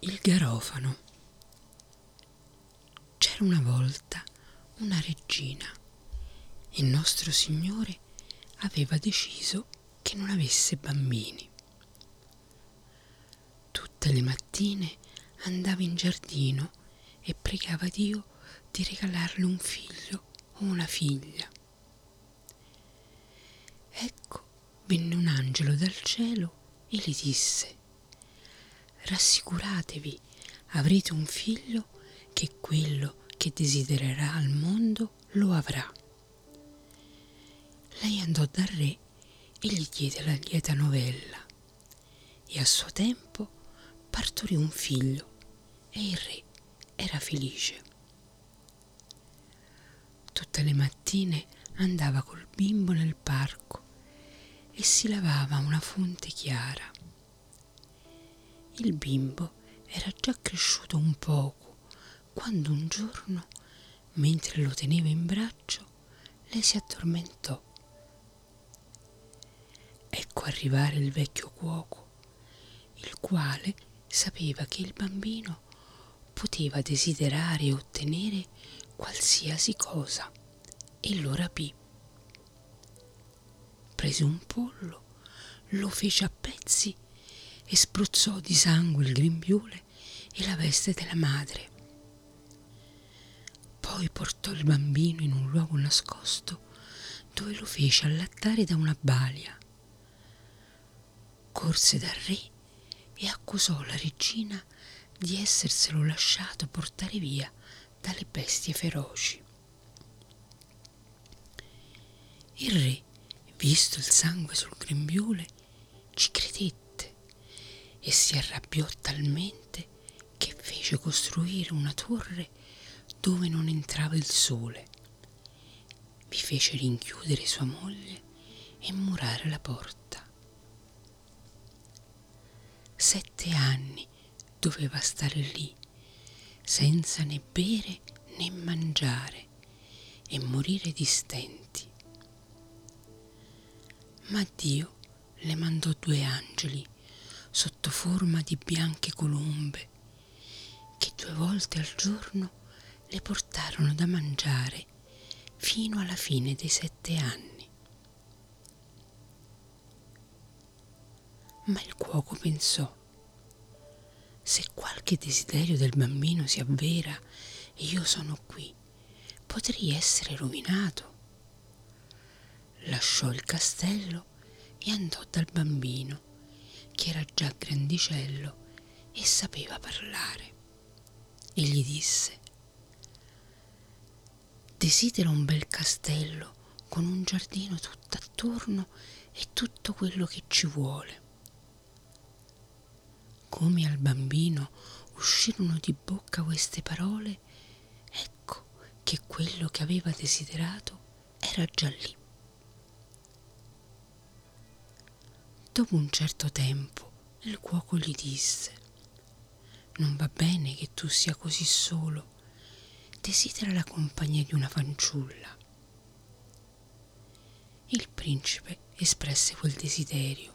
Il garofano. C'era una volta una regina. Il nostro Signore aveva deciso che non avesse bambini. Tutte le mattine andava in giardino e pregava Dio di regalarle un figlio o una figlia. Ecco venne un angelo dal cielo e le disse Rassicuratevi, avrete un figlio che quello che desidererà al mondo lo avrà. Lei andò dal re e gli diede la lieta novella e a suo tempo partorì un figlio e il re era felice. Tutte le mattine andava col bimbo nel parco e si lavava a una fonte chiara. Il bimbo era già cresciuto un poco quando un giorno, mentre lo teneva in braccio, lei si addormentò. Ecco arrivare il vecchio cuoco, il quale sapeva che il bambino poteva desiderare e ottenere qualsiasi cosa e lo rapì prese un pollo, lo fece a pezzi e spruzzò di sangue il grembiule e la veste della madre. Poi portò il bambino in un luogo nascosto dove lo fece allattare da una balia. Corse dal re e accusò la regina di esserselo lasciato portare via dalle bestie feroci. Il re visto il sangue sul grembiule, ci credette e si arrabbiò talmente che fece costruire una torre dove non entrava il sole. Vi fece rinchiudere sua moglie e murare la porta. Sette anni doveva stare lì, senza né bere né mangiare, e morire di stenti ma Dio le mandò due angeli sotto forma di bianche colombe che due volte al giorno le portarono da mangiare fino alla fine dei sette anni. Ma il cuoco pensò, se qualche desiderio del bambino si avvera e io sono qui, potrei essere rovinato lasciò il castello e andò dal bambino, che era già grandicello e sapeva parlare, e gli disse, desidero un bel castello con un giardino tutto attorno e tutto quello che ci vuole. Come al bambino uscirono di bocca queste parole, ecco che quello che aveva desiderato era già lì. Dopo un certo tempo il cuoco gli disse Non va bene che tu sia così solo, desidera la compagnia di una fanciulla. Il principe espresse quel desiderio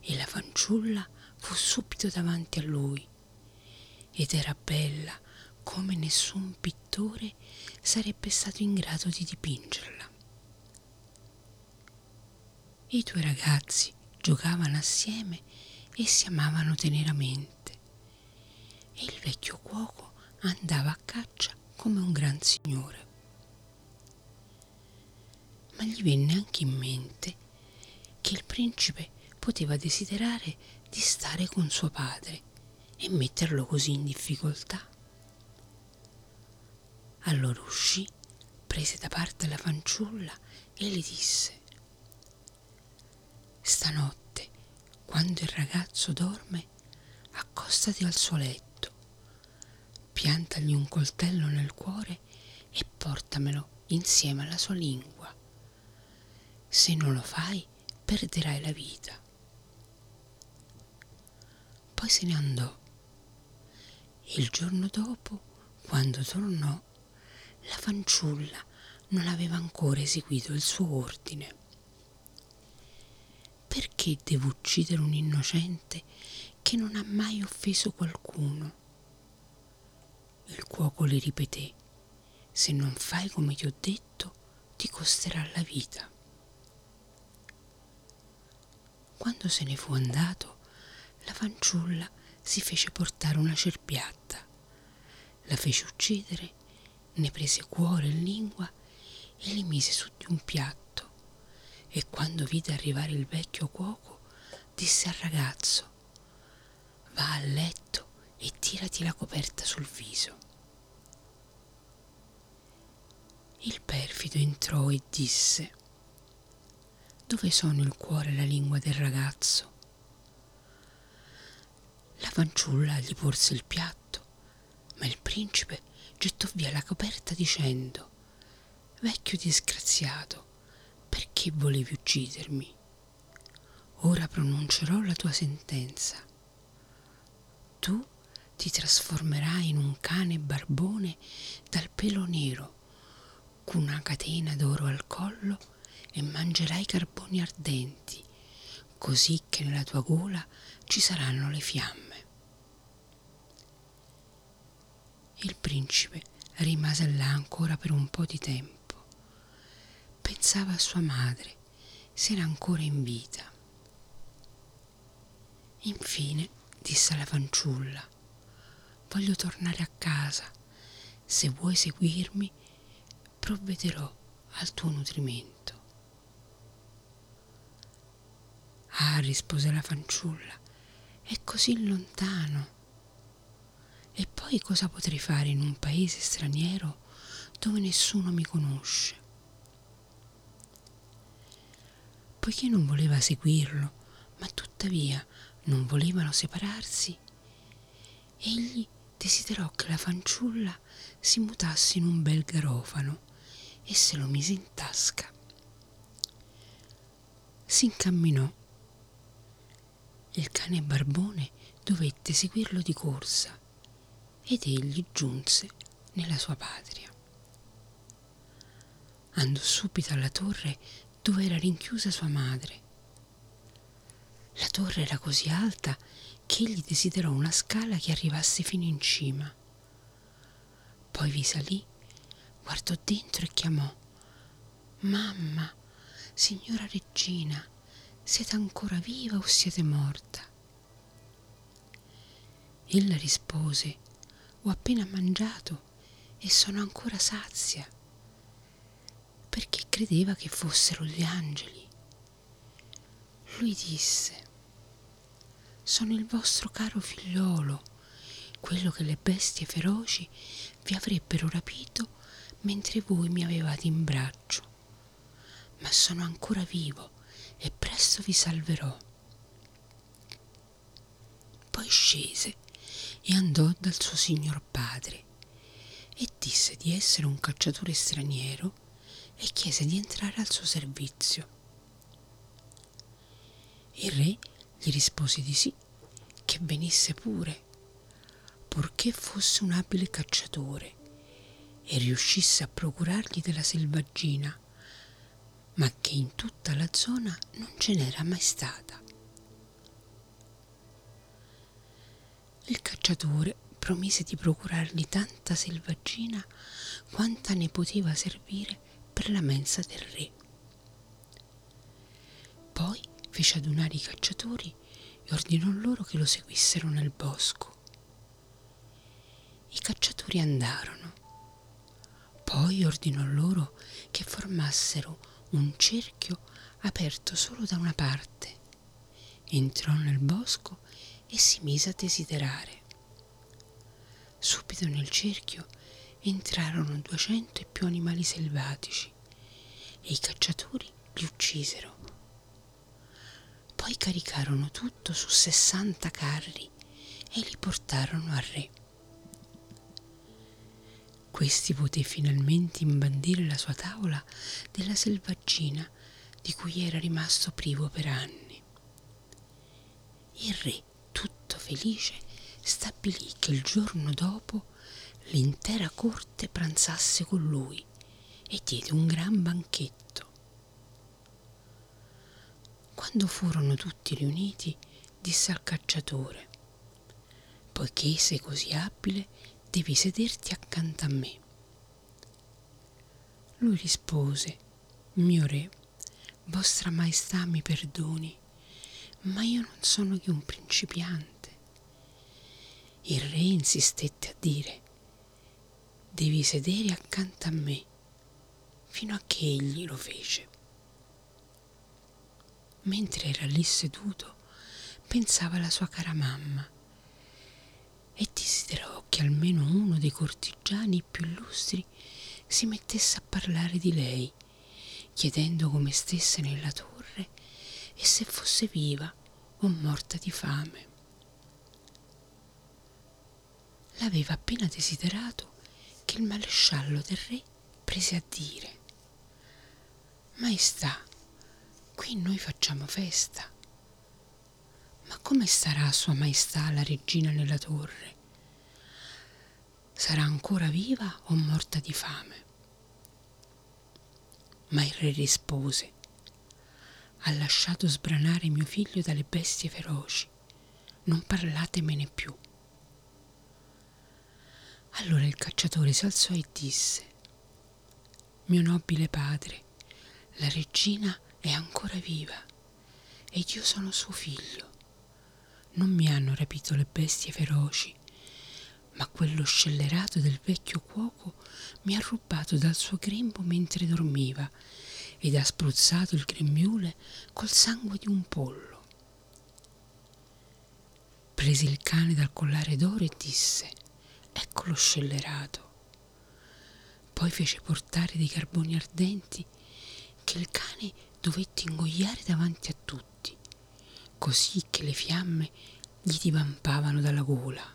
e la fanciulla fu subito davanti a lui ed era bella come nessun pittore sarebbe stato in grado di dipingerla. I due ragazzi giocavano assieme e si amavano teneramente. E il vecchio cuoco andava a caccia come un gran signore. Ma gli venne anche in mente che il principe poteva desiderare di stare con suo padre e metterlo così in difficoltà. Allora uscì, prese da parte la fanciulla e le disse Stanotte, quando il ragazzo dorme, accostati al suo letto, piantagli un coltello nel cuore e portamelo insieme alla sua lingua. Se non lo fai, perderai la vita. Poi se ne andò. Il giorno dopo, quando tornò, la fanciulla non aveva ancora eseguito il suo ordine perché devo uccidere un innocente che non ha mai offeso qualcuno? Il cuoco le ripeté, se non fai come ti ho detto, ti costerà la vita. Quando se ne fu andato, la fanciulla si fece portare una cerbiatta, la fece uccidere, ne prese cuore e lingua e li mise su di un piatto e quando vide arrivare il vecchio cuoco disse al ragazzo va a letto e tirati la coperta sul viso. Il perfido entrò e disse dove sono il cuore e la lingua del ragazzo? La fanciulla gli porse il piatto, ma il principe gettò via la coperta dicendo Vecchio disgraziato, perché volevi uccidermi? Ora pronuncerò la tua sentenza. Tu ti trasformerai in un cane barbone dal pelo nero, con una catena d'oro al collo e mangerai carboni ardenti, così che nella tua gola ci saranno le fiamme. Il principe rimase là ancora per un po' di tempo pensava a sua madre, se era ancora in vita. Infine disse alla fanciulla, voglio tornare a casa, se vuoi seguirmi provvederò al tuo nutrimento. Ah, rispose la fanciulla, è così lontano. E poi cosa potrei fare in un paese straniero dove nessuno mi conosce? Poiché non voleva seguirlo, ma tuttavia non volevano separarsi, egli desiderò che la fanciulla si mutasse in un bel garofano e se lo mise in tasca. Si incamminò. Il cane barbone dovette seguirlo di corsa ed egli giunse nella sua patria. Andò subito alla torre dove era rinchiusa sua madre. La torre era così alta che egli desiderò una scala che arrivasse fino in cima. Poi vi salì, guardò dentro e chiamò Mamma, signora regina, siete ancora viva o siete morta? Ella rispose Ho appena mangiato e sono ancora sazia perché credeva che fossero gli angeli. Lui disse, sono il vostro caro figliolo, quello che le bestie feroci vi avrebbero rapito mentre voi mi avevate in braccio. Ma sono ancora vivo e presto vi salverò. Poi scese e andò dal suo signor padre e disse di essere un cacciatore straniero e chiese di entrare al suo servizio. Il re gli rispose di sì, che venisse pure, purché fosse un abile cacciatore e riuscisse a procurargli della selvaggina, ma che in tutta la zona non ce n'era mai stata. Il cacciatore promise di procurargli tanta selvaggina quanta ne poteva servire per la mensa del re. Poi fece adunare i cacciatori e ordinò loro che lo seguissero nel bosco. I cacciatori andarono. Poi ordinò loro che formassero un cerchio aperto solo da una parte. Entrò nel bosco e si mise a desiderare. Subito nel cerchio entrarono duecento e più animali selvatici e i cacciatori li uccisero. Poi caricarono tutto su sessanta carri e li portarono al re. Questi poté finalmente imbandire la sua tavola della selvaggina di cui era rimasto privo per anni. Il re, tutto felice, stabilì che il giorno dopo l'intera corte pranzasse con lui e diede un gran banchetto. Quando furono tutti riuniti, disse al cacciatore, poiché sei così abile, devi sederti accanto a me. Lui rispose, mio re, vostra maestà mi perdoni, ma io non sono che un principiante. Il re insistette a dire, devi sedere accanto a me, fino a che egli lo fece. Mentre era lì seduto, pensava alla sua cara mamma e desiderò che almeno uno dei cortigiani più illustri si mettesse a parlare di lei, chiedendo come stesse nella torre e se fosse viva o morta di fame. L'aveva appena desiderato che il maresciallo del re prese a dire Maestà, qui noi facciamo festa. Ma come starà Sua Maestà la regina nella torre? Sarà ancora viva o morta di fame? Ma il re rispose, ha lasciato sbranare mio figlio dalle bestie feroci, non parlatemene più. Allora il cacciatore si alzò e disse, mio nobile padre, la regina è ancora viva ed io sono suo figlio. Non mi hanno rapito le bestie feroci, ma quello scellerato del vecchio cuoco mi ha rubato dal suo grembo mentre dormiva ed ha spruzzato il grembiule col sangue di un pollo. Prese il cane dal collare d'oro e disse Ecco lo scellerato. Poi fece portare dei carboni ardenti che il cane dovette ingoiare davanti a tutti, così che le fiamme gli divampavano dalla gola.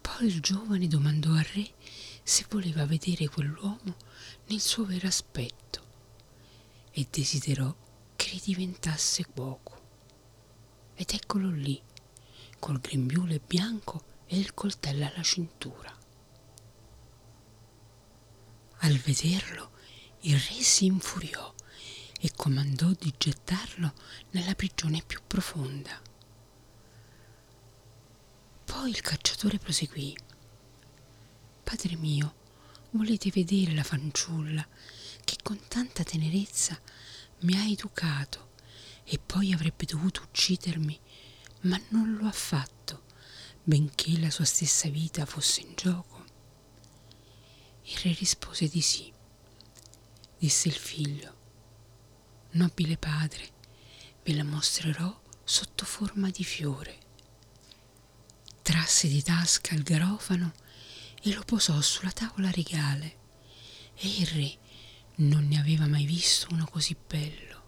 Poi il giovane domandò al re se voleva vedere quell'uomo nel suo vero aspetto e desiderò che ridiventasse cuoco. Ed eccolo lì, col grembiule bianco e il coltello alla cintura. Al vederlo, il re si infuriò e comandò di gettarlo nella prigione più profonda. Poi il cacciatore proseguì. Padre mio, volete vedere la fanciulla che con tanta tenerezza mi ha educato e poi avrebbe dovuto uccidermi ma non lo ha fatto, benché la sua stessa vita fosse in gioco. Il re rispose di sì. Disse il figlio, nobile padre, ve la mostrerò sotto forma di fiore. Trasse di tasca il garofano e lo posò sulla tavola regale e il re non ne aveva mai visto uno così bello.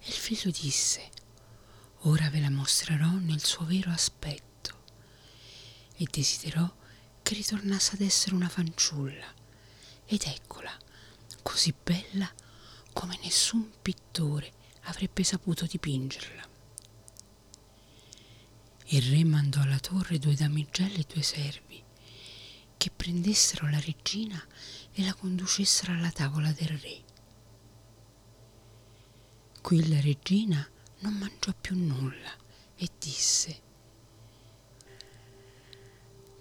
E il figlio disse, Ora ve la mostrerò nel suo vero aspetto. E desiderò che ritornasse ad essere una fanciulla. Ed eccola, così bella come nessun pittore avrebbe saputo dipingerla. Il re mandò alla torre due damigelli e due servi che prendessero la regina e la conducessero alla tavola del re. Qui la regina non mangiò più nulla e disse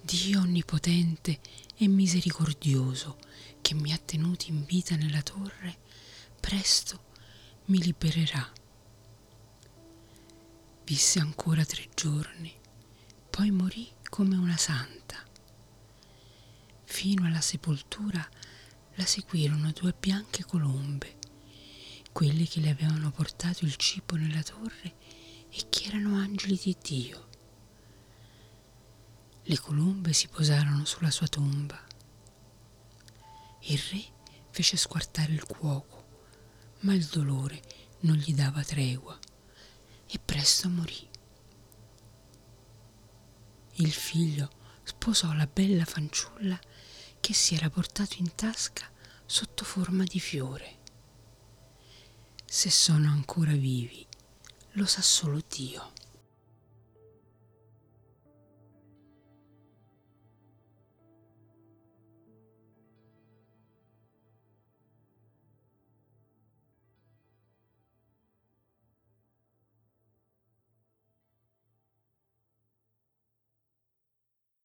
Dio onnipotente e misericordioso che mi ha tenuti in vita nella torre, presto mi libererà. Visse ancora tre giorni, poi morì come una santa. Fino alla sepoltura la seguirono due bianche colombe quelli che le avevano portato il cibo nella torre e che erano angeli di Dio. Le colombe si posarono sulla sua tomba. Il re fece squartare il cuoco, ma il dolore non gli dava tregua e presto morì. Il figlio sposò la bella fanciulla che si era portato in tasca sotto forma di fiore se sono ancora vivi, lo sa solo Dio.